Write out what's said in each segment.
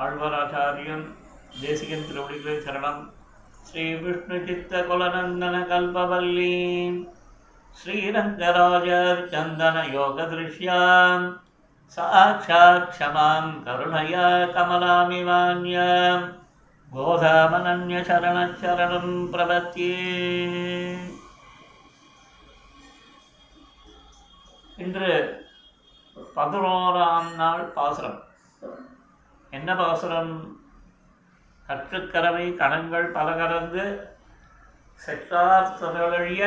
ஆழ்வாராச்சாரியன் தேசிகன் திருவடிகளே சரணம். ஸ்ரீ விஷ்ணு சித்த குலநந்தன கல்பவல்லி ஸ்ரீரங்கராஜர் சந்தன யோக திருஷ்யாம் சாட்சாத் க்ஷமாம் கருணயா கமலாமிவான்யாம் கோதாமனன்ய சரணம் பிரபத்தியே இன்று பதினோராம் நாள் பாசுரம். என்ன பாசுரம் கற்றுக்கரவை கணங்கள் பல கலந்து செற்றார் திரளழிய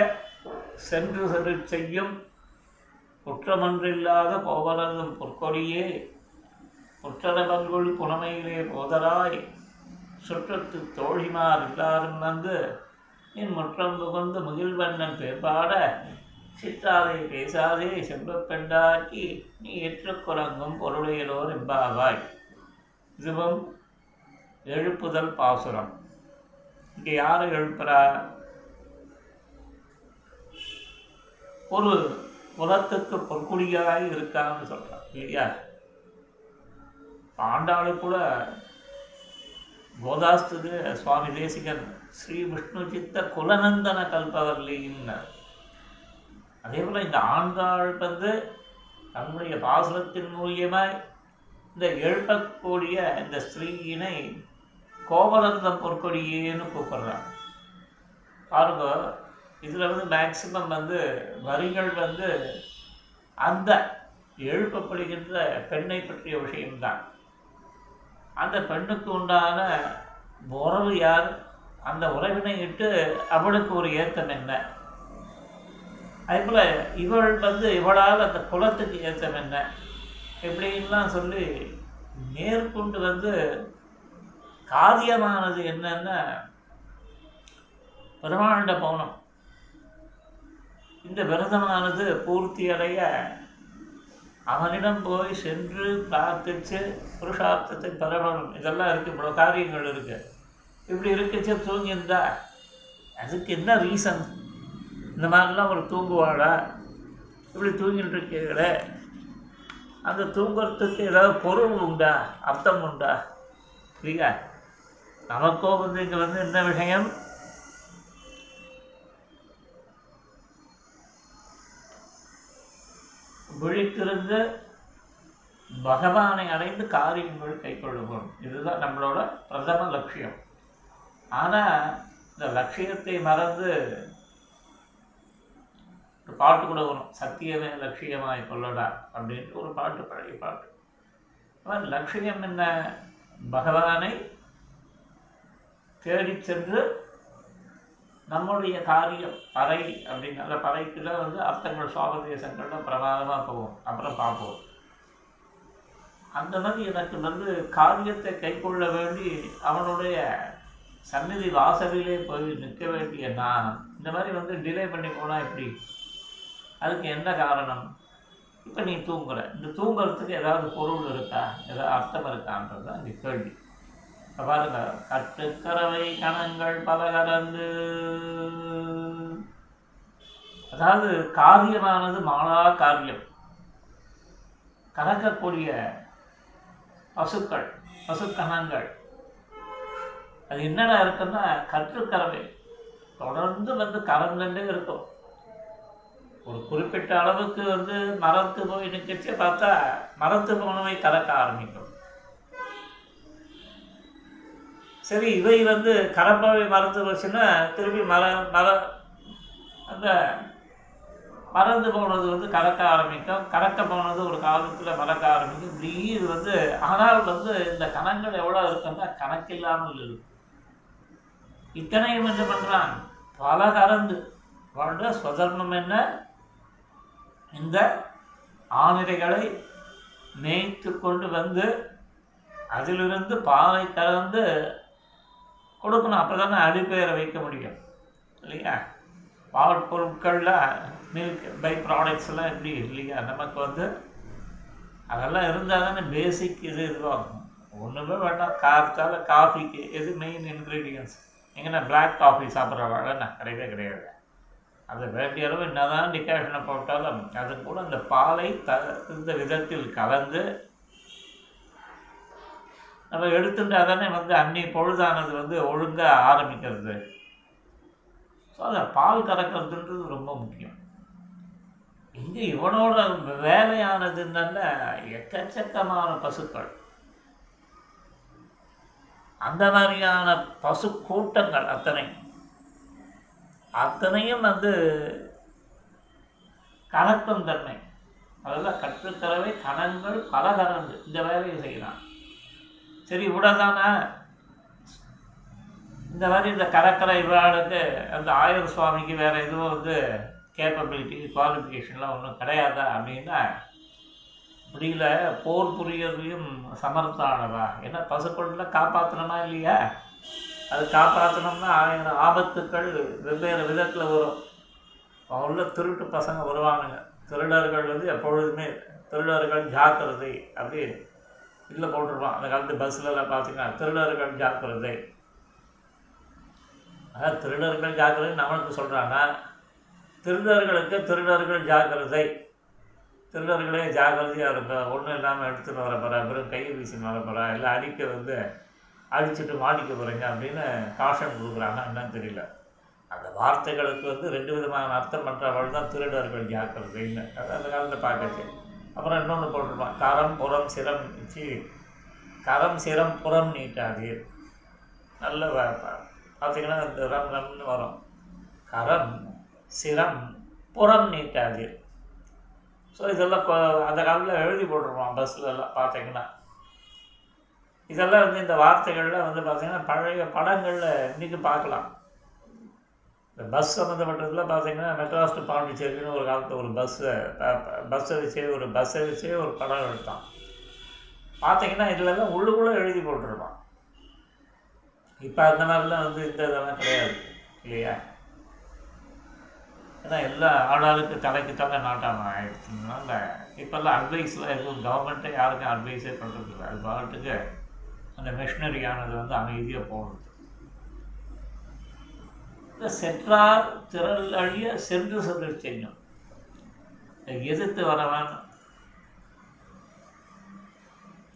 சென்று செரு செய்யும் குற்றமன்றில்லாத கோவலதும் பொற்கொடியே. குற்றனபங்குள் புனமையிலே போதராய் சுற்றத்து தோழிமார் எல்லாரும் வந்து என் முற்றம் புகுந்து முகில்வண்ணன் பேர்பாட சிற்றாதே பேசாதே செல்வப்பெண்டாக்கி நீ ஏற்றுக்குறங்கும் பொருளையலோர் எம்பாவாய் இதுவும் எழுப்புதல் பாசுரம். இங்கே யார் எழுப்புறா? ஒரு குலத்துக்கு பொற்குடியாய் இருக்கான்னு சொல்கிறான் இல்லையா? ஆண்டாளு கூட கோதாஸ்துது சுவாமி தேசிகன் ஸ்ரீ விஷ்ணு சித்த குலநந்தன கல்பவல்லின்னார் அதே போல் இந்த ஆண்டாள் வந்து தன்னுடைய பாசுரத்தின் மூலியமாய் இந்த எழுப்பக்கூடிய இந்த ஸ்திரீயினை கோபலந்த பொற்கொடியேன்னு கூப்பிடுறாங்க பாருங்க இதில் வந்து மேக்சிமம் வந்து வரிகள் வந்து அந்த எழுப்பப்படுகின்ற பெண்ணை பற்றிய விஷயம்தான். அந்த பெண்ணுக்கு உண்டான உறவு யார்? அந்த உறவினை இட்டு அவளுக்கு ஒரு ஏத்தம் என்ன? அதேபோல் இவள் வந்து இவளால் அந்த குலத்துக்கு ஏத்தம் என்ன? இப்படின்லாம் சொல்லி மேற்கொண்டு வந்து காரியமானது என்னன்னா பெருமாண்ட போனோம் இந்த விரதமானது பூர்த்தி அடைய அவனிடம் போய் சென்று பிரார்த்திச்சு புருஷார்த்தத்தை பெறணும். இதெல்லாம் இருக்குது இவ்வளோ காரியங்கள் இருக்குது இப்படி இருக்குச்சு தூங்கியிருந்தா அதுக்கு என்ன ரீசன் இந்த மாதிரிலாம் ஒரு தூங்குவாளா? இப்படி தூங்கிட்டு இருக்கீங்களே அந்த தூங்குறதுக்கு ஏதாவது பொருள் உண்டா? அர்த்தம் உண்டா? இல்லையா நமக்கோ வந்து இங்கே வந்து என்ன விஷயம்? விழித்திருந்து பகவானை அடைந்து காரியங்கள் கைக்கொள்ளுவோம். இதுதான் நம்மளோட பிரதம லட்சியம். ஆனால் இந்த லட்சியத்தை மறந்து ஒரு பாட்டு கூட வரும் சத்தியமே லட்சியமாய் கொள்ளடா அப்படின்ட்டு ஒரு பாட்டு பழைய பாட்டு. அவர் லட்சியம் என்ன? பகவானை தேடி சென்று நம்முடைய காரியம் பறை அப்படிங்கிற பறைக்கு தான் வந்து அர்த்தங்கள் சுவாபதேசங்கள்லாம் பிரமாதமாக போகும். அப்புறம் பார்ப்போம். அந்த மாதிரி எனக்கு வந்து காரியத்தை கைக்கொள்ள வேண்டி அவனுடைய சந்நிதி வாசலிலே போய் நிற்க வேண்டிய நான் இந்த மாதிரி வந்து டிலே பண்ணி போனால் எப்படி? அதுக்கு என்ன காரணம்? இப்போ நீ தூங்குற இந்த தூங்குறதுக்கு ஏதாவது பொருள் இருக்கா? ஏதாவது அர்த்தம் இருக்கான்றது தான் இங்கே கேள்வி. இப்ப பாருங்க கட்டுக்கறவை கணங்கள் பல கலந்து அதாவது காரியமானது மாலா காரியம். கறக்கக்கூடிய பசுக்கள் பசுக்கணங்கள். அது என்னடா இருக்குன்னா கற்றுக்கறவை. தொடர்ந்து வந்து கறந்துட்டே இருக்கும் ஒரு குறிப்பிட்ட அளவுக்கு வந்து மரத்து போய் நிற்கச்சு பார்த்தா மரத்து போனவை கறக்க ஆரம்பிக்கும். சரி இவை வந்து கரப்பவை மறந்து போச்சுன்னா திருப்பி மர மர அந்த மறந்து போனது வந்து கறக்க ஆரம்பிக்கும். கறக்க போனது ஒரு காலத்தில் மறக்க ஆரம்பிக்கும். இப்படி இது வந்து ஆனால் வந்து இந்த கணங்கள் எவ்வளோ இருக்குன்னா கணக்கில்லாமல் இருக்கும் இத்தனையும் என்ன பண்ணுறான் பல கறந்து. வாழ்ந்த சுதர்மம் என்ன? இந்த ஆணிரைகளை மேய்த்து கொண்டு வந்து அதிலிருந்து பாலை கலந்து கொடுக்கணும். அப்போ தானே அடிப்பெயரை வைக்க முடியும். இல்லையா? பால் பொருட்களில் மில்க் பை ப்ராடக்ட்ஸ் எல்லாம் எப்படி? இல்லையா? நமக்கு வந்து அதெல்லாம் இருந்தால் தானே பேசிக் இது இதுவாகும். ஒன்றுமே வேண்டாம். கார்த்தால் காஃபிக்கு எது மெயின் இன்க்ரீடியன்ஸ் எங்கன்னா பிளாக் காஃபி சாப்பிட்ற வேலைன்னா கிடையவே கிடையாது. அது வேண்டிய அளவு என்னதான் டிகாஷனை போட்டாலும் அது கூட அந்த பாலை தகுந்த விதத்தில் கலந்து நம்ம எடுத்துட்டா தானே வந்து அன்னி பொழுதானது வந்து ஒழுங்காக ஆரம்பிக்கிறது. ஸோ அதை பால் கறக்கிறதுன்றது ரொம்ப முக்கியம். இங்கே இவனோட வேலையானது என்னென்ன எக்கச்சக்கமான பசுக்கள். அந்த மாதிரியான பசு கூட்டங்கள் அத்தனை. அத்தனையும் வந்து கணக்கும் தன்மை. அதெல்லாம் கற்றுத்தரவே கணங்கள் பல கணங்கள் இந்த வேலையை செய்யலாம். சரி இவ்வளோதானா இந்த மாதிரி இந்த கடற்கரை விழாவுக்கு அந்த ஆயுர் சுவாமிக்கு வேறு எதுவும் வந்து கேப்பபிலிட்டி குவாலிஃபிகேஷன்லாம் ஒன்றும் கிடையாதா அப்படின்னா முடியல. போர் புரியறதையும் சமர்த்தானவா? ஏன்னா பசுக்கொண்டில் காப்பாற்றணுமா இல்லையா? அது காப்பாற்றணும்னா ஆயிரம் ஆபத்துக்கள் வெவ்வேறு விதத்தில் வரும். உள்ள திருட்டு பசங்க வருவானுங்க. திருடர்கள் வந்து எப்பொழுதுமே திருடர்கள் ஜாக்கிரதை அப்படி இதில் போட்டிருப்பான். அந்த காலத்து பஸ்லலாம் பார்த்தீங்கன்னா திருடர்கள் ஜாக்கிரதை. அதாவது திருடர்கள் ஜாக்கிரதை நம்மளுக்கு சொல்கிறாங்க திருடர்களுக்கு திருடர்கள் ஜாக்கிரதை. திருடர்களே ஜாக்கிரதையாக இருப்ப. ஒன்றும் இல்லாமல் எடுத்துன்னு வர அப்புறம் கையை வீசின்னு வர இல்லை அடிக்க வந்து அடிச்சுட்டு மாட்டிக்க போகிறீங்க அப்படின்னு காஷன் கொடுக்குறாங்க என்னன்னு தெரியல. அந்த வார்த்தைகளுக்கு வந்து ரெண்டு விதமான அர்த்தம் பண்ணுறவள் தான் திருடர்கள் ஜாக்கிரதைன்னு அது அந்த காலத்தில் பார்க்கச்சு அப்புறம் இன்னொன்று போட்டிருப்பான் கரம் புறம் சிரம் சி கரம் சிரம் புறம் நீட்டாதீர். நல்ல பார்த்தீங்கன்னா இந்த ரம் ரம்னு வரும். கரம் சிரம் புறம் நீட்டாதீர். ஸோ இதெல்லாம் இப்போ அந்த காலத்தில் எழுதி போட்டிருப்பான் பஸ்ல எல்லாம் பார்த்தீங்கன்னா இதெல்லாம் வந்து இந்த வார்த்தைகள்லாம் வந்து பார்த்திங்கன்னா பழைய படங்களில் இன்றைக்கி பார்க்கலாம் இந்த பஸ் சம்மந்தப்பட்டதில் பார்த்தீங்கன்னா மெட்ராஸ் டு பாண்டிச்சேரின்னு ஒரு காலத்தில் ஒரு பஸ்ஸை பஸ்ஸை வச்சே ஒரு பஸ்ஸை வச்சே ஒரு படம் எடுத்தான். பார்த்தீங்கன்னா இதுலலாம் உள்ளுக்குள்ளே எழுதி போட்டிருப்பான். இப்போ அந்த மாதிரிலாம் வந்து இந்த இதெல்லாம் கிடையாது இல்லையா? ஏன்னா எல்லா ஆளாளுக்கு தலைக்கு தலை நாட்டாமல் ஆயிடுச்சுனால இப்போல்லாம் அட்வைஸ்லாம் எதுவும் கவர்மெண்ட்டே யாருக்கும் அட்வைஸே பண்ணுறதில்ல அது பாட்டுக்கு அந்த மிஷினரியானது வந்து அமைதியாக போகிறது இந்த சென்றார் திரள் அழிய சென்று சென்று செய்யும் எதிர்த்து வரவன்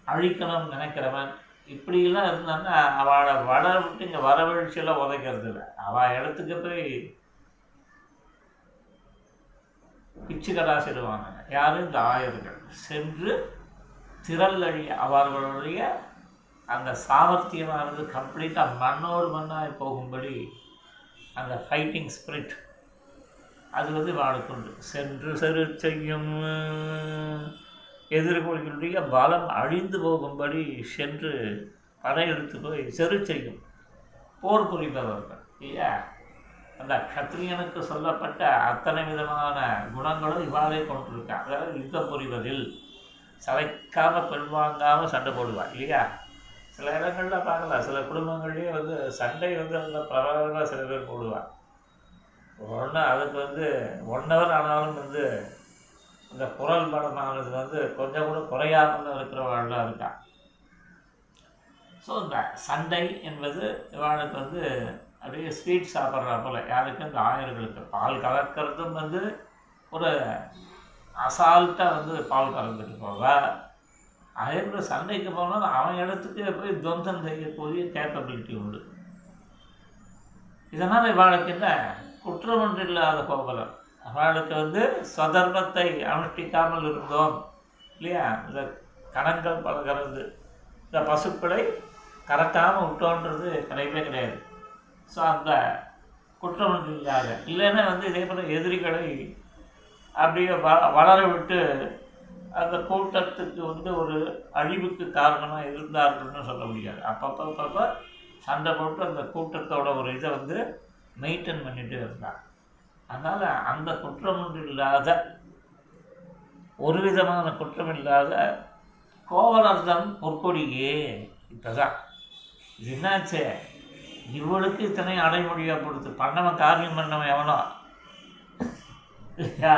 அழிக்கணும்னு நினைக்கிறவன் இப்படிலாம் இருந்தான்னா அவளை வளர விட்டு இங்கே வரவழிச்செல்லாம் உதைக்கிறது இல்லை அவள் இடத்துக்கு போய் பிச்சு கடாசிடுவாங்க யாரும் இந்த ஆயர்கள். சென்று திரள் அழிய அவர்களுடைய அந்த சாமர்த்தியமானது கம்ப்ளீட்டாக மண்ணோடு மண்ணாய் போகும்படி அந்த ஃபைட்டிங் ஸ்பிரிட் அது வந்து உண்டு சென்று செரு செய்யும் எதிர்கொள்களுடைய பலம் அழிந்து போகும்படி சென்று படையெடுத்து போய் செரு செய்யும் போர் புரிபவர்கள். இல்லையா? அந்த கத்திரியனுக்கு சொல்லப்பட்ட அத்தனை விதமான குணங்களும் இவாளே கொண்டிருக்கான் அதாவது யுத்தம் புரிவதில் சளைக்காமல் பெண் வாங்காமல் சண்டை போடுவாள். இல்லையா? சில இடங்களில் பார்க்கலாம். சில குடும்பங்கள்லேயே வந்து சண்டை வந்து நல்லா பிரபலமாக சில பேர் போடுவாள் ஒன்று அதுக்கு வந்து ஒன் ஹவர் ஆனாலும் வந்து இந்த குரல் படமானது வந்து கொஞ்சம் கூட குறையாமல் இருக்கிறவாள்லாம் இருக்கான் ஸோ இந்த சண்டை என்பது இவாளுக்கு வந்து அப்படியே ஸ்வீட் சாப்பிட்றா போல். யாருக்கு? இந்த ஆயர்களுக்கு. பால் கலக்கிறதும் வந்து ஒரு அசால்ட்டாக வந்து பால் கறந்துட்டு போவா. அதே போல் சண்டைக்கு போனால் அவன் இடத்துக்கு போய் துவம்சம் செய்யக்கூடிய கேப்பபிலிட்டி உண்டு. இதனால் இவாளுக்கு என்ன? குற்றம் ஒன்று இல்லாத கோபலம் அவளுக்கு வந்து சதர்மத்தை அனுஷ்டிக்காமல் இருந்தோம் இல்லையா? இந்த கணங்கள் பழகிறது இந்த பசுக்களை கறக்காமல் விட்டோன்றது கிடையவே கிடையாது. ஸோ அந்த குற்றம் ஒன்று இல்லாத இல்லைன்னா வந்து இதே போல் எதிரிகளை அப்படியே வ வளர விட்டு அந்த கூட்டத்துக்கு வந்து ஒரு அழிவுக்கு காரணமாக இருந்தார்கள்னு சொல்ல முடியாது. அப்பப்போ அப்பப்போ சண்டை போட்டு அந்த கூட்டத்தோட ஒரு இதை வந்து மெயின்டைன் பண்ணிட்டு இருந்தாங்க. அதனால் அந்த குற்றம் ஒன்று இல்லாத ஒரு விதமான குற்றம் இல்லாத கோவலர்தம் பொற்கொடியே இப்போதான். இது என்னாச்சு? இவளுக்கு இத்தனை அடைமொழியாக கொடுத்து பண்ணவன் காரியம் பண்ணவன் எவனோ? இல்லையா?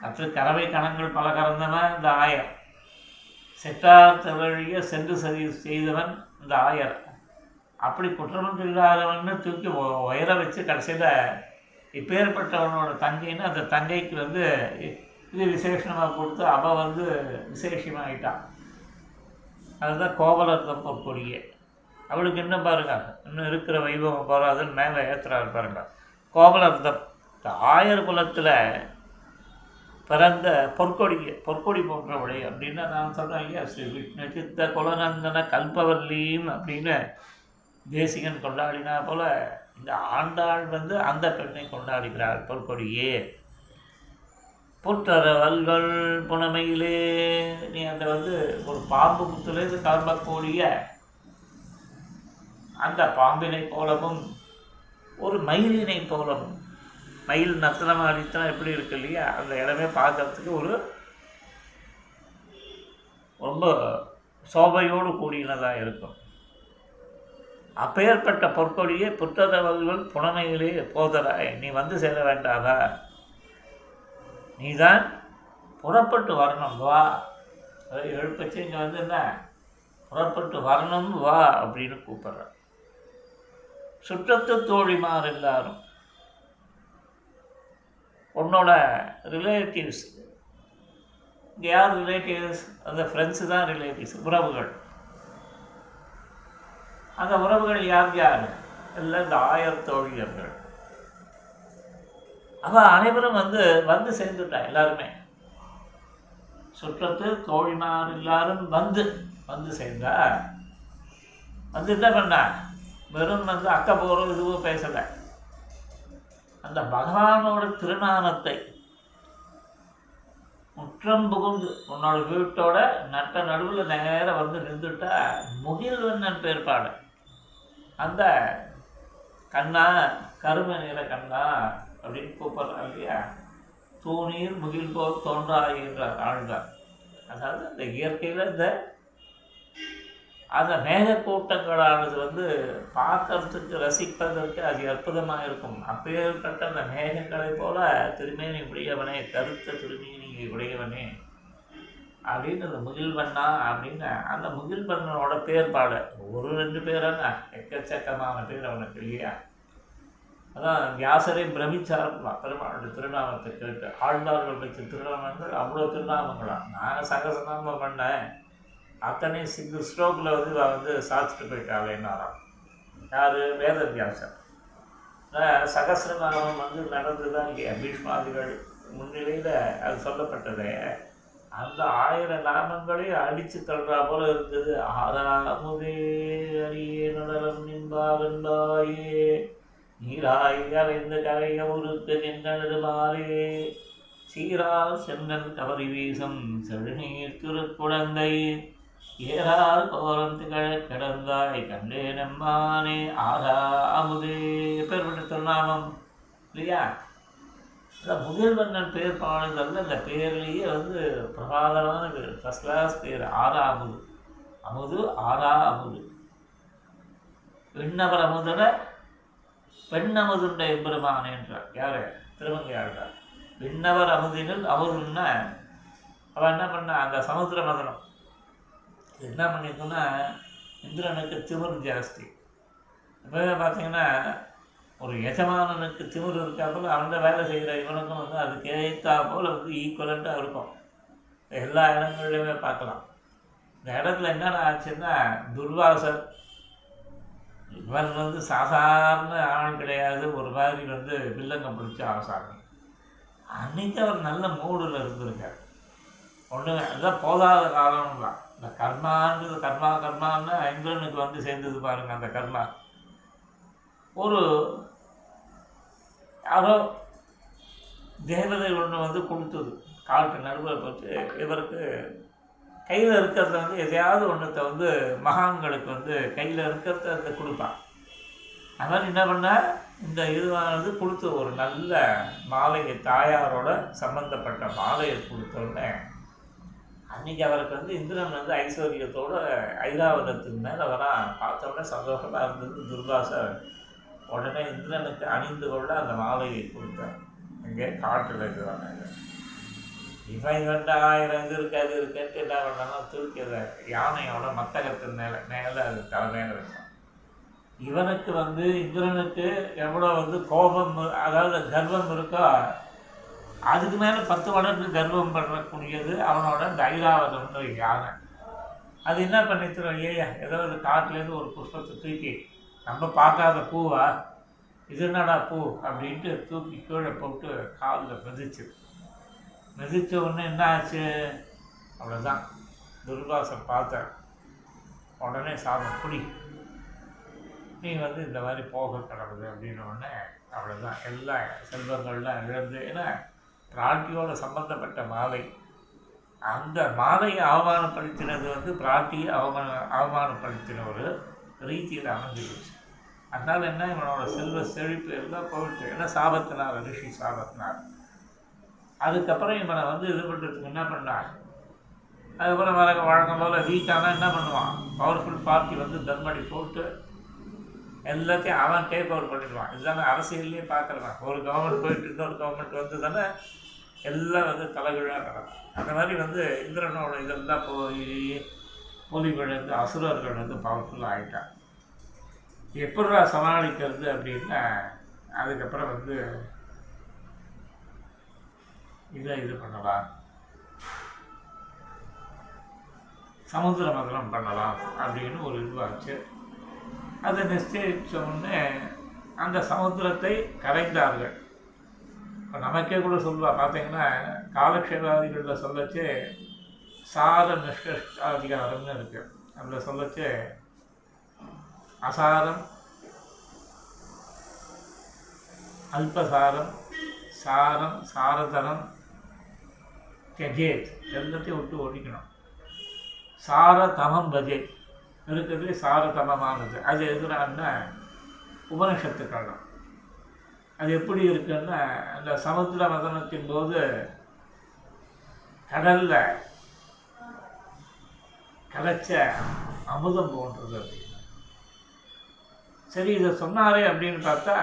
கற்று கறவை கணங்கள் பல கறந்தன இந்த ஆயர். செட்டார் வழிய சென்று சரி செய்தவன் இந்த ஆயர். அப்படி குற்றமன்று இல்லாதவன்னு தூக்கி உயர வச்சு கடைசியில் இப்பேற்பட்டவனோட தங்கைன்னு அந்த தங்கைக்கு வந்து இது விசேஷமாக கொடுத்து அவள் வந்து விசேஷமாகிட்டான் அதுதான் கோவலர் தப்பர் கொடியே அவளுக்கு இன்னும் பாருங்க இன்னும் இருக்கிற வைபவம் போகிறாதுன்னு மேலே ஏற்றுறாரு பாருங்க. கோவலர்தம் இந்த ஆயர் குலத்தில் பிறந்த பொற்கொடிக்கு பொற்கொடி போன்றவளை அப்படின்னு நான் சொல்கிறேன் இல்லையா ஸ்ரீ விஷ்ணு சித்த குலநந்தன கல்பவல்லீம் அப்படின்னு தேசிகன் கொண்டாடினா போல இந்த ஆண்டாள் வந்து அந்த பெண்ணை கொண்டாடுகிறாள் பொற்கொடியே. புற்றரவல்கள் புனமையிலே நீ அந்த வந்து ஒரு பாம்பு முத்துலேருந்து கிளம்பக்கூடிய அந்த பாம்பினை போலவும் ஒரு மயிலினை போலவும் மயில் நர்த்தனம் அடித்தா எப்படி இருக்கு இல்லையா? அந்த இடமே பார்க்கறதுக்கு ஒரு ரொம்ப சோபையோடு கூடினதாக இருக்கும். அப்பேற்பட்ட பொற்கொடியே புற்றதவல்கள் புனமையிலே போதராய் நீ வந்து சேர வேண்டாதா? நீதான் புறப்பட்டு வரணும் வா. அதை எழுப்பச்சு இங்கே வந்து என்ன? புறப்பட்டு வரணும் வா அப்படின்னு கூப்பிட்ற சுற்றத்து தோழிமார் எல்லாரும் உன்னோட ரிலேட்டிவ்ஸ் இங்கே யார் ரிலேட்டிவ்ஸ் அந்த ஃப்ரெண்ட்ஸு தான் ரிலேட்டிவ்ஸ் உறவுகள். அந்த உறவுகள் யார் யார்? எல்லாம் இந்த ஆயர் தோழியர்கள். அவள் அனைவரும் வந்து வந்து சேர்ந்துட்டா எல்லாருமே. சுற்றத்து தோழிமார் எல்லாரும் வந்து வந்து சேர்ந்தா. வந்து என்ன பண்ணா? வெறும் வந்து அக்க போகிறோம் இதுவும் பேசலை. அந்த பகவானோட திருநாமத்தை முற்றம் புகுந்து உன்னோட வீட்டோட நட்ட நடுவில் நேராக வந்து நின்றுட்டா முகில்வண்ணன் பேர்பாடு. அந்த கண்ணா கருமை நிற கண்ணா அப்படின்னு கூப்பிட்றாங்க இல்லையா? தூணீர் முகில் போல் தோன்றாய் என்றார் அதாவது அந்த இயற்கையில் இந்த அந்த மேகக்கூட்டங்களானது வந்து பார்க்கறதுக்கு ரசிப்பதற்கு அது அற்புதமாக இருக்கும். அப்பேற்பட்ட அந்த மேகங்களைப் போல திருமேனி உடையவனே கருத்த திருமேனி உடையவனே அப்படின்னு அந்த முகில்வண்ணா அப்படின்னு அந்த முகில்வண்ணனோட பேர் பாட ஒரு ரெண்டு பேரான எக்கச்சக்கமான பேர் அவனுக்கு இல்லையா? அதான் வியாசரே பிரமிச்சாரலாம் பெருமாளுடைய திருநாமத்தை கேட்டு ஆழ்வார்கள் வச்ச திருநாமங்கள் அவ்வளோ திருநாமங்களாம் நான் சகசநாமம் பண்ணேன் அத்தனை சிங்கிள் ஸ்ட்ரோக்கில் வந்து இவன் வந்து சாதிச்சுட்டு போயிட்டாளேன்னாராம் யார்? வேதவியாசர். சகசிரநாமம் வந்து நடந்துதான் இல்லையா பீஷ்மாதிகள் முன்னிலையில் அது சொல்லப்பட்டதே. அந்த ஆயிரம் நாமங்களையும் அடித்து தள்ளுறா போல இருக்குது ஆறாமுதே அடியே நடனம் நின்பாவென்பாயே நீராய் அலைந்த கரைய உருத்த நின்றனது மாலே சீரால் சென்னன் கவரி வீசம் செழுநீர் திருக்குழந்தை ஏறால் கோலம் திகழ கிடந்தாய் கண்டே நம்மானே ஆகா அமுதே பெற்ற திருநாமம் இல்லையா? இந்த முகில்வண்ணன் பேர் பாடுதல்ல இந்த பேர்லேயே வந்து பிரபாதமான பேர் ஃபஸ்ட் கிளாஸ் பேர் ஆறா அமுது. அமுது ஆறா அமுது. விண்ணவர் அமுதன பெண் அமுதுண்ட எம்பெருமான் என்றார். யார்? திருமங்கையாழ்வார். விண்ணவர் அமுதினில் அமுதுன்னா அவன் என்ன பண்ண அந்த சமுத்திர மதனம் என்ன பண்ணியிருக்குன்னா இந்திரனுக்கு திமிர் ஜாஸ்தி. இப்போவே பார்த்தீங்கன்னா ஒரு எஜமானனுக்கு திமிர் இருக்காப்புல அந்த வேலை செய்கிற இவனுக்கும் வந்து அதுக்கு போல் வந்து ஈக்குவலண்ட்டாக இருக்கும். எல்லா இடங்கள்லையுமே பார்க்கலாம். இந்த இடத்துல என்னென்ன ஆச்சுன்னா துர்வாசர் இவன் வந்து சாதாரண ஆள் கிடையாது. ஒரு மாதிரி வந்து வில்லங்க பிடிச்ச ஆசாமி. அன்றைக்கி அவர் நல்ல மூடில் இருந்திருக்கார். ஒன்று அதுதான் போதாத காலம்லாம். இந்த கர்மான்றது கர்ணா கர்ணான்னு இந்திரனுக்கு வந்து சேர்ந்தது பாருங்கள் அந்த கர்மா. ஒரு யாரோ தேவதை ஒன்று வந்து கொடுத்தது. காட்டு நடுவில் போட்டு இவருக்கு கையில் இருக்கிறத வந்து எதையாவது ஒன்றத்தை வந்து மகான்களுக்கு வந்து கையில் இருக்கிறத அந்த கொடுப்பான். அவன் என்ன பண்ண இந்த இதுவானது கொடுத்த ஒரு நல்ல மாலையை தாயாரோட சம்மந்தப்பட்ட மாலையை கொடுத்தோடனே அன்றைக்கி அவருக்கு வந்து இந்திரன் வந்து ஐஸ்வர்யத்தோடு ஐராவதத்துக்கு மேலே வரான் பார்த்தோன்னே சந்தோஷமாக இருந்தது. துர்வாசர் உடனே இந்திரனுக்கு அணிந்து கொள்ள அந்த மாலையை கொடுத்தார். இங்கே காட்டில் இருக்கிறாங்க இவன் இவன்ட்ட ஆயிரம் இது இருக்கு அது இருக்குன்ட்டு என்ன பண்ணலாம் தூக்கி அதை யானையோட மத்தகத்தின் மேலே மேலே அது தலைமையில் வச்சான். இவனுக்கு வந்து இந்திரனுக்கு எவ்வளோ வந்து கோபம் அதாவது கர்வம் இருக்கோ? அதுக்கு மேலே பத்து மடங்கு கர்வம் பண்ணக்கூடியது அவனோட இந்த ஐராவதம்ன்ற யானை அது என்ன பண்ணித்துரும் ஏயா ஏதோ ஒரு காட்டிலேருந்து ஒரு புஷ்பத்தை தூக்கி நம்ம பார்க்காத பூவா? இது என்னடா பூ? அப்படின்ட்டு தூக்கி கீழே போட்டு காலில் மிதிச்சு. மிதிச்ச உடனே என்ன ஆச்சு? அவ்வளோதான் துர்வாசம் பார்த்தேன். உடனே சாதம் குடி. நீ வந்து இந்த மாதிரி போக கிடக்குது அப்படின்ன உடனே அவ்வளோதான் எல்லா செல்வங்கள்லாம் இழந்து ஏன்னா பிராட்டியோட சம்பந்தப்பட்ட மாலை. அந்த மாலையை அவமானப்படுத்தினது வந்து பிராட்டியை அவமான அவமானப்படுத்தின ஒரு ரீதியில் அமைஞ்சிருச்சு அதனால் என்ன? இவனோட செல்வ செழிப்பு எல்லாம் போயிட்டு ஏன்னா சாபத்தினார் ரிஷி சாபத்தினார். அதுக்கப்புறம் இவனை வந்து இது பண்ணுறதுக்கு என்ன பண்ணாங்க அதுக்கப்புறம் வழங்க வழக்கம் போல் வீக்கானா என்ன பண்ணுவான்? பவர்ஃபுல் பார்ட்டி வந்து தர்மடி போட்டு எல்லாத்தையும் அவன் டேக் ஓவர் பண்ணிடுவான். இதுதானே அரசியல்லையே பார்க்குறவன். ஒரு கவர்மெண்ட் போயிட்டு இன்னொரு கவர்மெண்ட் வந்து தானே எல்லாம் வந்து தலைகீழாக நடக்கும். அந்த மாதிரி வந்து இந்திரனோட இதெல்லாம் போய் பொலி விழுந்து அசுரர்கள் வந்து பவர்ஃபுல்லாக ஆகிட்டான் எப்படா சமாளிக்கிறது அப்படின்னா அதுக்கப்புறம் வந்து இதை இது பண்ணலாம். சமுத்திர மதனம் பண்ணலாம் அப்படின்னு ஒரு இதுவாச்சு அதை நிச்சயித்த உடனே அந்த சமுத்திரத்தை கரைந்தார்கள். இப்போ நமக்கே கூட சொல்லுவா பார்த்தீங்கன்னா காலக்ஷேபாதிகளில் சொல்லச்சு சார நிஷ்காதிகாரம்னு இருக்குது அதில் சொல்லச்சு அசாரம் அல்பசாரம் சாரம் சாரதரம் கஜேத் எல்லாத்தையும் விட்டு ஒழிக்கணும். சாரதமம் பஜே இருக்கிறதுலே சாரதமமானது. அது எதுனான்னா உபனிஷத்துக்கள் அது எப்படி இருக்குன்னா அந்த சமுத்திர மதனத்தின் போது கடலில் கிடைச்ச அமுதம் போன்றது அப்படின்னு சரி இதை சொன்னாரே அப்படின்னு பார்த்தா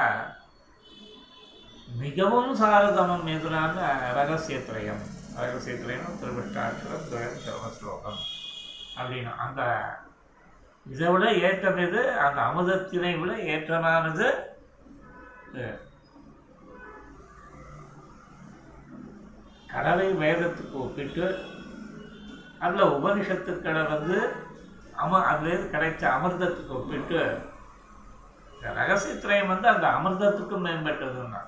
மிகவும் சாரதமம் எதிரான ரகசியத்திரயம் ரகசியத்திரயம் திருவிட்டாட்சரம் துவயம் ஸ்லோகம் அப்படின்னு. அந்த இதை விட ஏற்றம் எது? அந்த அமுதத்தினை விட ஏற்றமானது இது. கடலை வேதத்துக்கு ஒப்பிட்டு அதில் உபனிஷத்துக்களை வந்து அம அதுலேருந்து கிடைச்ச அமிர்தத்துக்கு ஒப்பிட்டு இந்த ரகசியத்திரயம் வந்து அந்த அமிர்தத்துக்கும் மேம்பட்டதுன்னா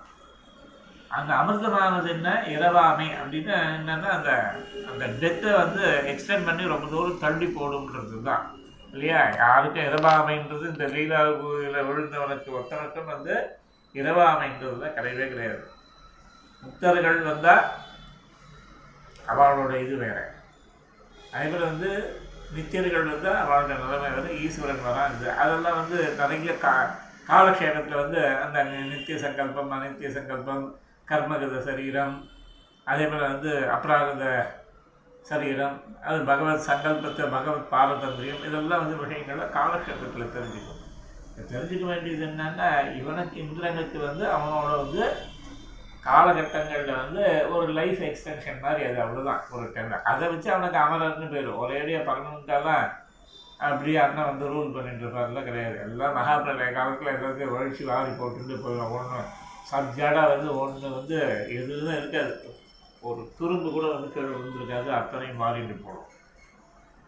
அந்த அமிர்தமானது என்ன? இரவாமை அப்படின்னு என்னென்னா அந்த அந்த டெத்தை வந்து எக்ஸ்டெண்ட் பண்ணி ரொம்ப தூரம் தள்ளி போடும்ன்றது தான் இல்லையா? யாருக்கும் இரவாமைன்றது இந்த லீலாவில் விழுந்தவனுக்கு ஒத்தனுக்கும் வந்து இரவாமைன்றதுல கிடையவே கிடையாது. முக்தர்கள் வந்தால் அவளோட இது வேறு. அதே மாதிரி வந்து நித்தியர்கள் வந்து அவளோட நிலைமை வந்து ஈஸ்வரன் வரான் இது அதெல்லாம் வந்து நிறைய கா காலக்ஷேபத்தில் வந்து அந்த நித்திய சங்கல்பம் அநித்திய சங்கல்பம் கர்மகத சரீரம் அதே போல் வந்து அப்ராகத சரீரம் அது பகவத் சங்கல்பத்தை பகவத் பாரதந்திரியம் இதெல்லாம் வந்து விஷயங்களை காலக்ஷேபத்தில் தெரிஞ்சுக்கும். தெரிஞ்சுக்க வேண்டியது என்னென்னா இவனுக்கு இந்திரனுக்கு வந்து அவனோட வந்து காலகட்டங்களில் வந்து ஒரு லைஃப் எக்ஸ்டென்ஷன் மாதிரி அது அவ்வளோதான் ஒரு டைம் அதை வச்சு அவனுக்கு அமரர்னு பேர். ஒரேடியாக பர்மனெண்ட்டாலாம் அப்படியே அண்ணன் வந்து ரூல் பண்ணிட்டு இருப்பார்லாம் கிடையாது. எல்லாம் மகாபிரளய காலத்தில் எல்லாத்தையும் ஒழிச்சு வாரி போட்டுட்டு போயிடும். ஒன்று சப்ஜாடாக வந்து ஒன்று வந்து எதுவும் இருக்காது. ஒரு துரும்பு கூட வந்து கீழே விழுந்திருக்காது. அத்தனையும் மாறிட்டு போடும்.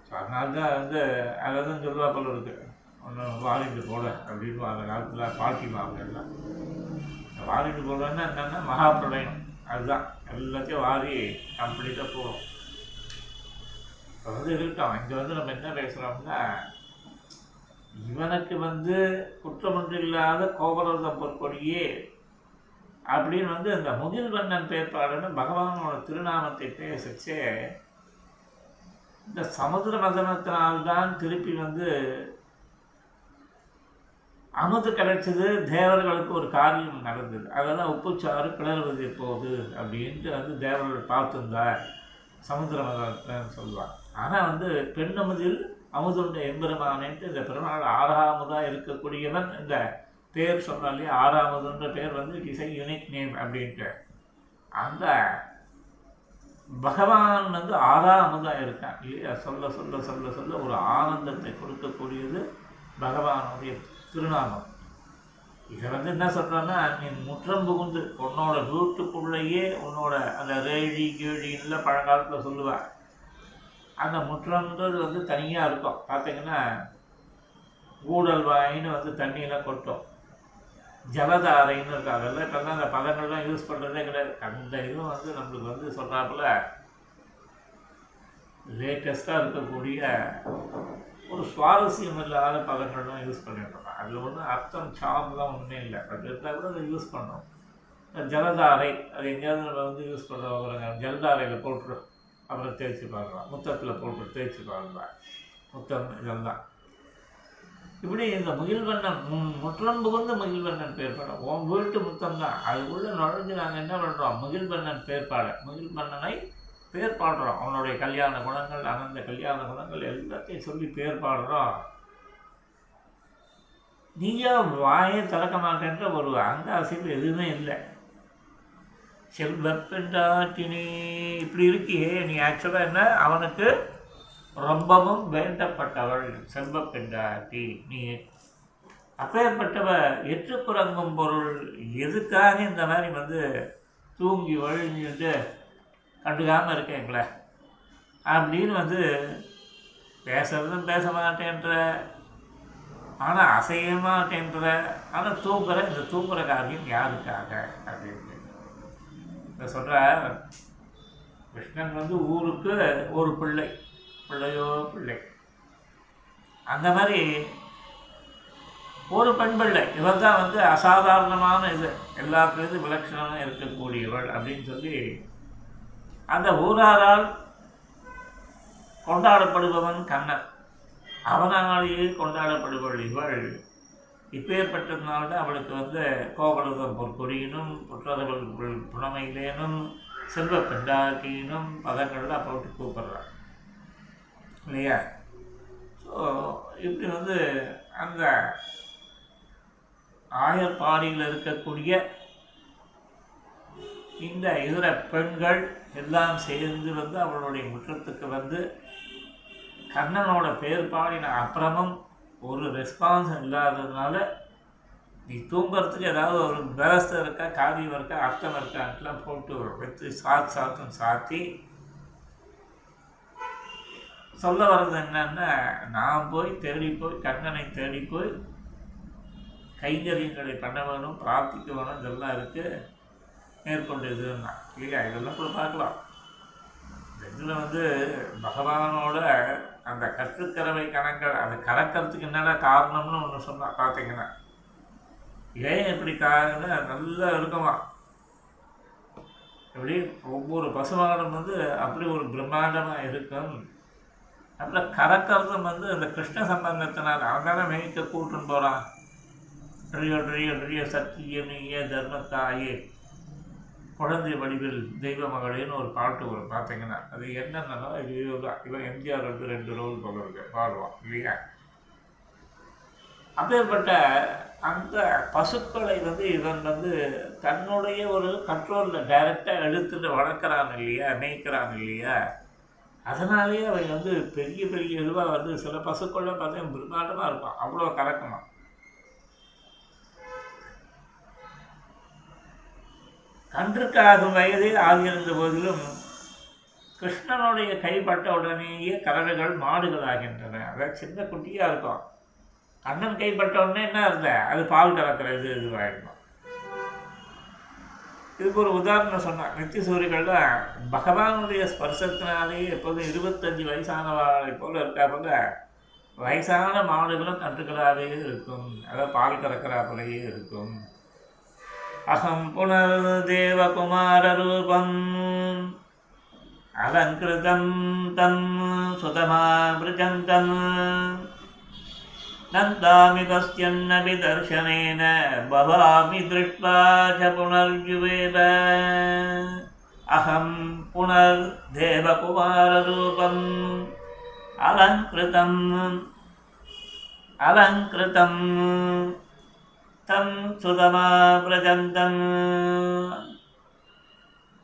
ஸோ அதனால தான் வந்து அது தான் சொல்லுவா இருக்குது ஒன்று வாரிட்டு போட அப்படின்னு அந்த காலத்தில் பாட்டி எல்லாம். வாரிட்டு போடுறோன்னா என்னென்னா மகாபிரளயம். அதுதான். எல்லாத்தையும் வாரி கம்ப்ளீட்டாக போடும் அதாவது வந்து இருக்கட்டும். இங்கே வந்து நம்ம என்ன பேசுகிறோம்னா இவனுக்கு வந்து குற்றமொன்றில்லாத கோபரதம் பொற்கொடியே அப்படின்னு வந்து இந்த முகில் வண்ணன் பேர்பாடுன்னு பகவானோட திருநாமத்தை பேசிச்சே இந்த சமுதிர மதனத்தினால்தான் திருப்பி வந்து அமுது கிடைச்சது தேவர்களுக்கு ஒரு காரியம் நடந்தது. அதெல்லாம் உப்புச்சாறு கிளறுவது எப்போது அப்படின்ட்டு வந்து தேவர்கள் பார்த்துருந்தா சமுத்திர மதனத்தைன்னு சொல்லுவாங்க. ஆனால் வந்து பெண்ணமுதில் அமுதுண்ட எம்பெருமானேன்ட்டு இந்த பெருமாள் ஆறாமுதாக இருக்கக்கூடியவன் இந்த பேர் சொன்னாலே இல்லையா? பேர் வந்து இஸ் யூனிக் நேம் அப்படின்ட்டு. அந்த பகவான் வந்து ஆறாமதாக இருக்கான் இல்லையா? சொல்ல சொல்ல சொல்ல சொல்ல ஒரு ஆனந்தத்தை கொடுக்கக்கூடியது பகவானுடைய திருநாமம் இதை வந்து என்ன சொல்கிறான்னா நீ முற்றம் புகுந்து உன்னோட வீட்டுக்குள்ளேயே உன்னோட அந்த ரேழி கீழின்ல பழங்காலத்தில் சொல்லுவாள் அந்த முற்றம்ன்றது வந்து தனியாக இருக்கும். பார்த்தீங்கன்னா ஊடல் வாயின்னு வந்து தண்ணியெல்லாம் கொட்டும். ஜலதாரைன்னு இருக்கும். அதெல்லாம் இப்போல்லாம் அந்த பதங்கள்லாம் யூஸ் பண்ணுறதே கிடையாது. அந்த இதுவும் வந்து நம்மளுக்கு வந்து சொல்கிறாப்புல லேட்டஸ்ட்டாக இருக்கக்கூடிய ஒரு சுவாரஸ்யம் இல்லாத பதங்கள்லாம் யூஸ் பண்ணிட்டு அதில் ஒன்றும் அர்த்தம் சார்லாம் ஒன்றுமே இல்லை. அது இருந்தால் கூட அதை யூஸ் பண்ணோம் ஜலதாரை அது எங்கேயாவது நம்ம வந்து யூஸ் பண்ணுறோம் ஜலதாரையில் போட்டு அப்புறம் தேய்ச்சி பார்க்கலாம் முத்தத்தில் போட்டு தேய்ச்சி பார்க்கலாம் முத்தம் இதெல்லாம். இப்படி இந்த முகில்வண்ணன் முற்றம் புகுந்த முகில்வண்ணன் பேர்பாடு. உன் வீட்டு முத்தம் தான் அதுக்குள்ளே நுழைஞ்சு நாங்கள் என்ன பண்ணுறோம் முகில்வண்ணன் பேர்பாடை. முகில்வண்ணனை பேர் பாடுறோம் அவனுடைய கல்யாண குணங்கள் அனந்த கல்யாண குணங்கள் எல்லாத்தையும் சொல்லி பேர் பாடுறோம் நீயா வாயே திறக்க மாட்டேன்ற ஒரு அங்காசியில் எதுவுமே இல்லை. செல்வப்பெண்டாட்டினி இப்படி இருக்கியே நீ ஆக்சுவலாக என்ன? அவனுக்கு ரொம்பவும் வேண்டப்பட்டவள் செல்வப்பெண்டாட்டி நீ. அப்பேற்பட்டவ எற்றுப்புறங்கும் பொருள் எதுக்காக இந்த மாதிரி வந்து தூங்கி வழிஞ்சுட்டு கண்டுக்காமல் இருக்கேங்களே அப்படின்னு வந்து பேசுறதும் பேச மாட்டேன்ற ஆனால் அசைய மாட்டேன்ற ஆனால் தூங்குற இந்த தூங்குற காரியம் யாருக்காக அப்படின்னு. இந்த சொல்கிற கிருஷ்ணன் வந்து ஊருக்கு ஒரு பிள்ளை பிள்ளையோ பிள்ளை. அந்த மாதிரி ஒரு பெண் பிள்ளை. இவர் தான் வந்து அசாதாரணமான இது. எல்லாத்துலேருந்து விலட்சணமாக இருக்கக்கூடியவள் அப்படின்னு சொல்லி அந்த ஊராரால் கொண்டாடப்படுபவன் கண்ணன் அவனாலேயே கொண்டாடப்படுபவள் இவள். இப்பேற்பட்டதுனால்தான் அவளுக்கு வந்து கோவலதம் பொற்கொடியினும் புற்றதவள் புனமையிலேனும் செல்வ பெண்டாக்கியினும் பதங்கள்லாம் போட்டு கூப்பிடுறான் இல்லையா? ஸோ இப்படி வந்து அந்த ஆயர்பாடியில் இருக்கக்கூடிய இந்த இதர பெண்கள் எல்லாம் சேர்ந்து வந்து அவளுடைய முற்றத்துக்கு வந்து கண்ணனோட பேர் பாடின அப்புறமும் ஒரு ரெஸ்பான்ஸ் இல்லாததுனால நீ தூங்குறதுக்கு ஏதாவது ஒரு விவஸ்தை இருக்கா காவியம் இருக்கா அர்த்தம் இருக்கான்ட்டுலாம் போட்டு வைத்து சாத்து சாத்தும் சாத்தி சொல்ல வர்றது என்னன்னா நான் போய் தேடி போய் கண்ணனை தேடி போய் கைங்கரியங்களை பண்ண வேணும் பிரார்த்திக்க வேணும் இதெல்லாம் இருக்குது மேற்கொண்டு இதுன்னா இல்லையா இதெல்லாம் கூட பார்க்கலாம். இதில் வந்து பகவானோட அந்த கற்றுக்கறவை கணங்கள் அந்த கறக்கிறதுக்கு என்னடா காரணம்னு ஒன்று சொன்னால் பார்த்தீங்கன்னா. ஏன் இப்படி காரணம்? நல்லா இருக்குமா? எப்படி? ஒவ்வொரு பசுமாடம் வந்து அப்படி ஒரு பிரம்மாண்டமாக இருக்கும். அப்புறம் கறக்கிறதும் வந்து அந்த கிருஷ்ண சம்பந்தத்தினால் அவன் தானே மேய்க்க கூட்டுன்னு போகிறான் பெரிய பெரிய பெரிய சத்தியமைய தர்மத்தாயே. குழந்தை வடிவில் தெய்வ மகளேன்னு ஒரு பாட்டு வரும் பார்த்தீங்கன்னா. அது என்னென்னா இது இவன் எம்ஜிஆர் வந்து ரெண்டு ரோல் போல பாடுவான் இல்லையா? அப்பேற்பட்ட அந்த பசுக்களை வந்து இவன் வந்து தன்னுடைய ஒரு கண்ட்ரோலில் டைரெக்டாக எடுத்துட்டு வளர்க்குறான் இல்லையா மேய்க்கிறான் இல்லையா? அதனாலேயே அவன் வந்து பெரிய பெரிய இதுவாக வந்து சில பசுக்கள்லாம் பார்த்தீங்கன்னா பிரம்மாண்டமாக இருப்பான் அவ்வளோ கறக்குமா கன்றுக்காகும் வயதில் ஆகியிருந்த போதிலும் கிருஷ்ணனுடைய கைப்பட்ட உடனேயே கரடுகள் மாடுகள் ஆகின்றன. அதாவது சின்ன குட்டியாக இருக்கும். கண்ணன் கைப்பட்ட உடனே என்ன இருந்த அது பால் கறக்கிற இது இதுவாகிடும் இதுக்கு ஒரு உதாரணம் சொன்னான். நித்திய சூரியர்கள்லாம் பகவானுடைய ஸ்பர்சத்தினாலேயே எப்போதும் இருபத்தஞ்சு வயசானவர்களை போல இருக்கா போல வயசான மாடுகளும் கன்றுகளாகவே இருக்கும். அதாவது பால் கறக்கிறாப்புலையே இருக்கும். अहं पुनर्देवकुमाररूपम्। अलङ्कृतं तं सुतमामृजं नन्दामि कस्यन्नपि दर्शनेन भवामि दृष्ट्वा च पुनर्युवेव अहं पुनर्देवकुमाररूपम्। अलङ्कृतम्। अलङ्कृतम्। அலங்கிருதம் அலங்கிருதம் தம் சுதமா व्रजन्तं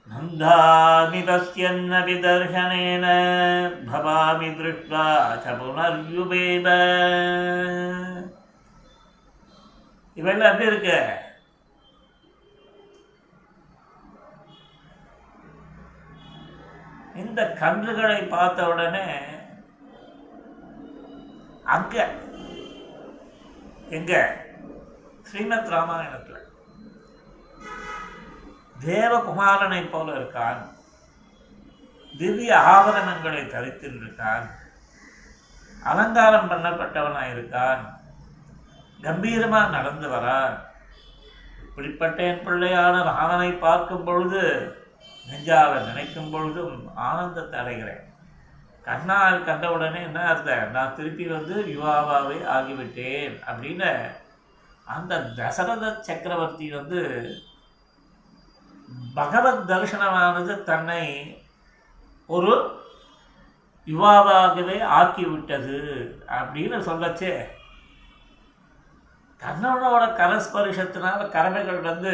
नन्दामि पश्यन्नपि दर्शनेन भवामि दृष्ट्वा च पुनर्युवेव இவெல்லாம் எப்படி இருக்கு இந்த கன்றுகளை பார்த்த உடனே அங்க எங்க ஸ்ரீமத் ராமாயணத்தில். தேவகுமாரனை போல இருக்கான். திவ்ய ஆபரணங்களை தரித்திருக்கான் அலங்காரம் பண்ணப்பட்டவனாய் இருக்கான். கம்பீரமாக நடந்து வரான். இப்படிப்பட்ட என் பிள்ளையான ராமனை பார்க்கும் பொழுது நெஞ்சால நினைக்கும் பொழுதும் ஆனந்தத்தை அடைகிறேன். கண்ணால் கண்டவுடனே என்ன அர்த்தம்? நான் திருப்பி வந்து யுவாவாவே ஆகிவிட்டேன் அப்படின்னு அந்த தசரத சக்கரவர்த்தி வந்து பகவத் தரிசனமானது தன்னை ஒரு யுவாவாகவே ஆக்கிவிட்டது அப்படின்னு சொல்லச்சே. கண்ணனோட கரஸ்பரிசத்தினால கறவைகள் வந்து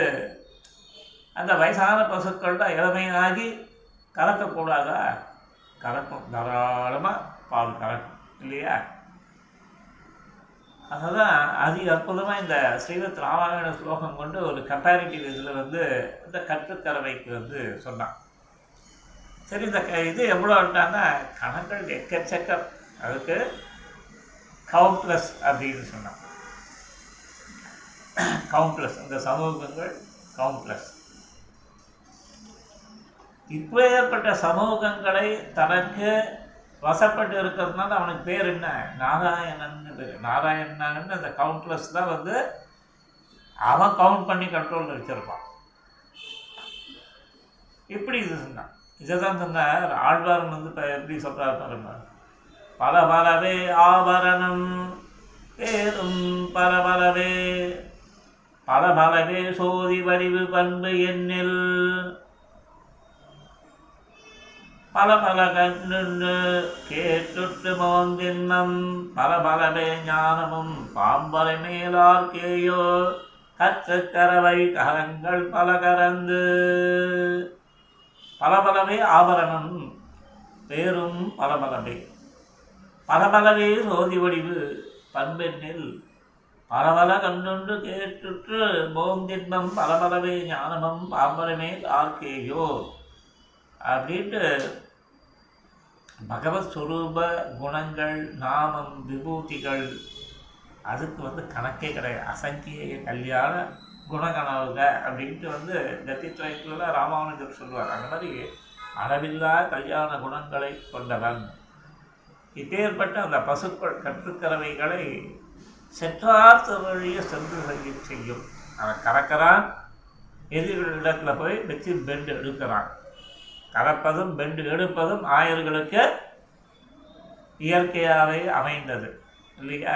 அந்த வயசான பசுக்கள் இளமையாகி கறக்கக்கூடாதா கறக்கும் தாராளமாக பால் கறக்கும் இல்லையா? அதுதான் அதி அற்புதமாக இந்த ஸ்ரீமத் ராமாயண ஸ்லோகம் கொண்டு ஒரு கம்பேரிட்டிவ் இதில் வந்து இந்த கற்றுத்தரவைக்கு வந்து சொன்னான். சரி இந்த க இது எவ்வளோன்ட்டான்னா கணங்கள் எக்கச்சக்கம் அதுக்கு கவுண்ட்லெஸ் அப்படின்னு சொன்னான். கவுண்ட்லெஸ் இந்த சமூகங்கள் கவுண்ட்லெஸ் இப்பேற்பட்ட சமூகங்களை தனக்கு வசப்பட்டு இருக்கிறதுனால அவனுக்கு பேர் என்ன? நாராயணன்னு பேர் அந்த கவுண்ட்லஸ் தான் வந்து அவன் கவுண்ட் பண்ணி கண்ட்ரோலில் வச்சிருப்பான். இப்படி இது சொன்னான். இதை தான் சொன்னார். ஆழ்வாரன் வந்து இப்போ எப்படி சொல்கிறார் பாருங்க. பல பலவே ஆபரணம் பேரும் பரபரவே பல பலவே சோதி வடிவு பண்பு எண்ணில் பல பல கண்ணு கேட்டுட்டு மோந்தின்னம். பல பலவே ஞானமும் பாம்பரை மேலார்க்கேயோ கற்றுக்கரவை கரங்கள் பல கரந்து பலபலவே ஆபரணம் பேரும் பலபலவே பலபலவே சோதி வடிவு பண்பெண்ணில் பலபல கண்டுண்டு கேட்டுற்று போந்தின்பம் பலபலவே ஞானமும் பாம்பரமே ஆர்க்கேயோ அப்படின்ட்டு பகவத் ஸ்வரூப குணங்கள் நாமம் விபூதிகள் அதுக்கு வந்து கணக்கே கிடையாது. அசங்கிய கல்யாண குணகணவுக அப்படின்ட்டு வந்து கத்தித்வயத்தில் ராமானுஜர் சொல்லுவார். அந்த மாதிரி அளவில்லா கல்யாண குணங்களை கொண்டவன். இப்பேற்பட்ட அந்த பசுக்கள் கற்றுக்கறவைகளை செற்றார் வழிய சென்று செய்ய செய்யும். அவன் கறக்கிறான் எதிரிகளிடத்தில் போய் வச்சு பெண்டு எடுக்கிறான். கறப்பதும் பெண்டு எடுப்பதும் ஆயர்களுக்கு இயற்கையாகவே அமைந்தது. இல்லையா?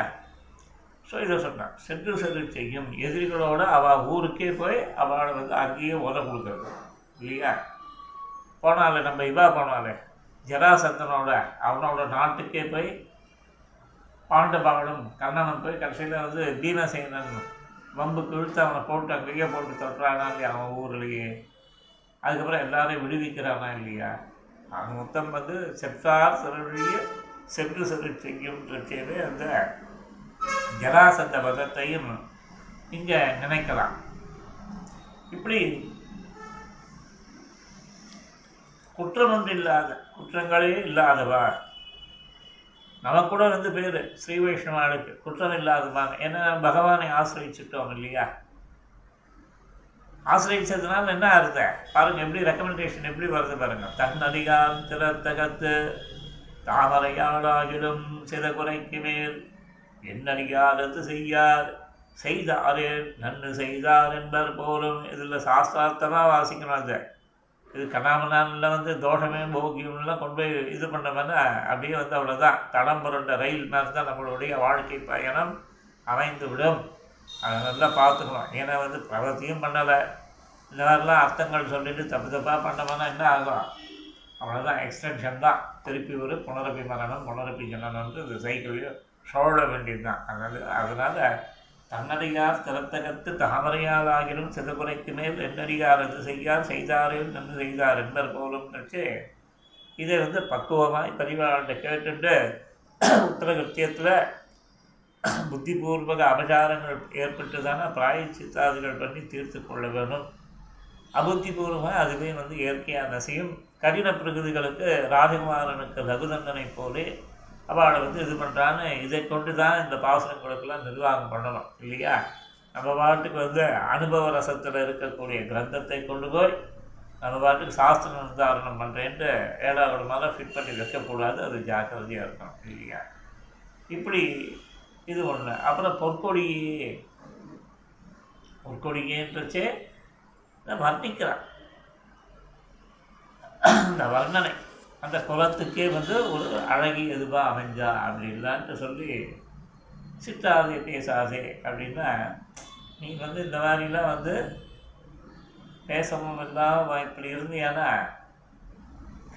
ஸோ இதை சொன்னான். சென்று சென்று செய்யும் எதிரிகளோட அவள் ஊருக்கே போய் அவளை வந்து அங்கேயே உத கொடுக்குறது. இல்லையா? போனாலே நம்ம இவா போனாலே ஜராசந்தனோட அவனோட நாட்டுக்கே போய் பாண்டபாவனும் கண்ணனும் போய் கடைசியில் வந்து தீனசேனன் வம்புக்கு இழுத்து அவனை போட்டு அங்கேயே போட்டு தொட்டுறானா இல்லையா அவன் ஊர்லேயே. அதுக்கப்புறம் எல்லாரையும் விடுவிக்கிறானா இல்லையா? அது மொத்தம் வந்து செற்றார் செற்று சென்று சென்று செய்யும்ன்றதே அந்த ஜராசந்த வதத்தையும் இங்கே நினைக்கலாம். இப்படி குற்றம் ஒன்று இல்லாத குற்றங்களே இல்லாதவா நமக்கூட கூட வந்து பேர் ஸ்ரீ வைஷ்ணவாளுக்கு குற்றம் இல்லாதவாங்க ஏன்னா பகவானை ஆசிரியச்சிட்டோம் இல்லையா? ஆசிரியச்சதுனால என்ன அர்த்த பாருங்க எப்படி ரெக்கமெண்டேஷன் எப்படி வருது பாருங்க. தன்னடியான் திறத்தகத்து தாமரையாளாகிலும் சில குறைக்கு மேல் என்னடியாரது செய்யார்? செய்தாரே நன்று செய்தார் என்பர் போலும். இதில் சாஸ்திரார்த்தமாக வாசிக்கணும் அதை. இது கண்ணாமண்ணானில் வந்து தோஷமே போகியம்லாம் கொண்டு போய் இது பண்ணோம்னா அப்படியே வந்து அவ்வளோதான் தடம் புரண்ட ரயில் மாதிரி தான் நம்மளுடைய வாழ்க்கை பயணம் அமைந்து விடும் அதை நல்லா பார்த்துக்கணும் ஏன்னா வந்து பிரவர்த்தியும் பண்ணலை. இந்த மாதிரிலாம் அர்த்தங்கள் சொல்லிட்டு தப்பு தப்பாக பண்ணோம்னா என்ன ஆகும் அவ்வளோதான் எக்ஸ்டென்ஷன் தான். திருப்பி ஒரு புனரப்பி மரணம் புனரப்பி ஜனனம்னு இந்த சைக்கிளையும் சோழ வேண்டியது தான் அதனால் அதனால் தன்னடியார் திறத்தகத்து தாமரையால் ஆகிலும் சிதகுறைக்கு மேல் என்னடியார் அது செய்யார் செய்தாரில் நின்று செய்தார் என்பர் போலும் வச்சு இதை வந்து பக்குவமாய் பரிவாள்கிட்ட கேட்டுட்டு உத்தரகிருத்தியத்தில் புத்திபூர்வக அபசாரங்கள் ஏற்பட்டு தானே பிராயச்சித்தாதிகள் பண்ணி தீர்த்து கொள்ள வேணும். அபுத்திபூர்வமாக அதுவே வந்து இயற்கையாக நசையும். கடின பிரகிருதிகளுக்கு ராஜகுமாரனுக்கு ரகுநந்தனை போலே அவளை வந்து இது பண்ணுறான்னு இதை கொண்டு தான் இந்த பாசுரங்களுக்கெல்லாம் நிர்வாகம் பண்ணணும் இல்லையா? நம்ம பாட்டுக்கு வந்து அனுபவ ரசத்தில் இருக்கக்கூடிய கிரந்தத்தை கொண்டு போய் நம்ம பாட்டுக்கு சாஸ்திர நிர்தாரணம் பண்ணுறேன்ட்டு ஏழாவது மாதம் ஃபிட் பண்ணி வைக்கக்கூடாது அது ஜாக்கிரதையாக இருக்கணும் இல்லையா? இப்படி இது ஒன்று அப்புறம் பொற்கொடி பொற்கொடியேன்றச்சே வர்ணிக்கிறான். அந்த வர்ணனை. அந்த குலத்துக்கே வந்து ஒரு அழகிய இதுவாக அமைஞ்சா அப்படின்லான்ட்டு சொல்லி சித்தாதே பேசாதே அப்படின்னா நீ வந்து இந்த மாதிரிலாம் வந்து பேசவும் இல்லாமல் இப்படி இருந்தியானா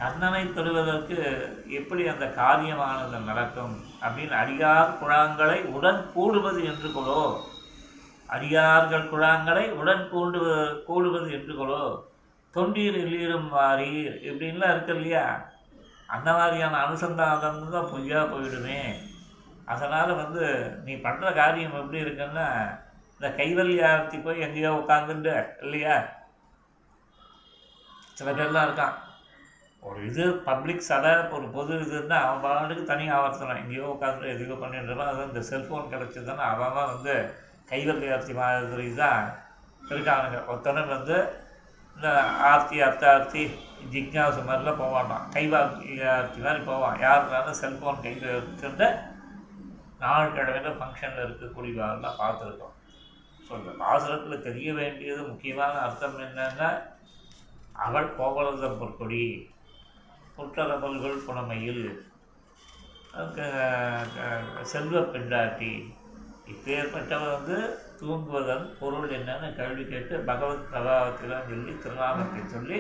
கண்ணனை தொழுவதற்கு எப்படி அந்த காரியமானது நடக்கும்? அப்படின்னு அடியார் குழாங்களை உடன் கூடுவது என்று கொலோ அடியார்கள் குழாங்களை உடன் கூண்டு கூடுவது என்று கொலோ தொண்டீர் இல்லீரும் வாரீர். இப்படின்லாம் இருக்கு இல்லையா? அந்த மாதிரியான அனுசந்தானம் தான் பொய்யா போயிடுமே. அதனால் வந்து நீ பண்ணுற காரியம் எப்படி இருக்குன்னா இந்த கைவல்யார்த்தி போய் எங்கேயோ உட்காந்துட்டு இல்லையா? சில பேர்லாம் இருக்கான். ஒரு இது பப்ளிக் சடை ஒரு பொது இதுன்னா அவன் பாட்டுக்கு தனியாக ஆவர்த்தனம். எங்கேயோ உட்காந்துட்டு எதுக்கோ பண்ணிட்டு இருப்பான் அதுவும் இந்த செல்ஃபோன் கிடச்சதுன்னா அவன் அவன் வந்து ஆர்த்தி மாதிரி தான் இருக்கானுங்க. ஒருத்தனுக்கு வந்து இந்த ஆர்த்தி அர்த்த ஆர்த்தி ஜிக்னாசு மாதிரிலாம் போக மாட்டான். ஆர்த்தி மாதிரி போவான். யாருனாலும் செல்ஃபோன் கையில் வச்சுட்டு நாள் கிழமையில் ஃபங்க்ஷனில் இருக்கக்கூடியவர்கள்லாம் பார்த்துருக்கோம். ஸோ இந்த பாசுரத்தில் தெரிய வேண்டியது முக்கியமான அர்த்தம் என்னன்னா அவள் கோவலதம் பொற்கொடி. புற்றரபல்கள் புனமையில் செல்வ பெண்டாட்டி. இப்பேற்பட்டவன் வந்து தூங்குவதன் பொருள் என்னன்னு கேள்வி கேட்டு பகவத் பிரபாவத்திலாம் சொல்லி திருநாமத்தை சொல்லி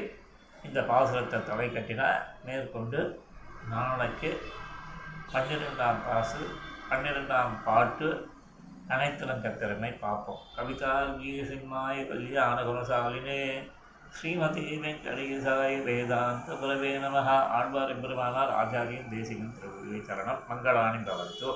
இந்த பாசுரத்தை தலை கட்டினா மேற்கொண்டு நாளைக்கு பன்னிரெண்டாம் பாசு பன்னிரெண்டாம் பாட்டு அனைத்திலும் கத்திரமை பார்ப்போம். கவிதா கீசிம்மாய கல்யாண குணசாலினே ஸ்ரீமதி வெங்கடேசாய வேதாந்த குரவே நம ஆழ்வார் எம்பெருமானார் ஆச்சாரியன் தேசிகன் திருவிழி சரணம் மங்களானி பவந்தோ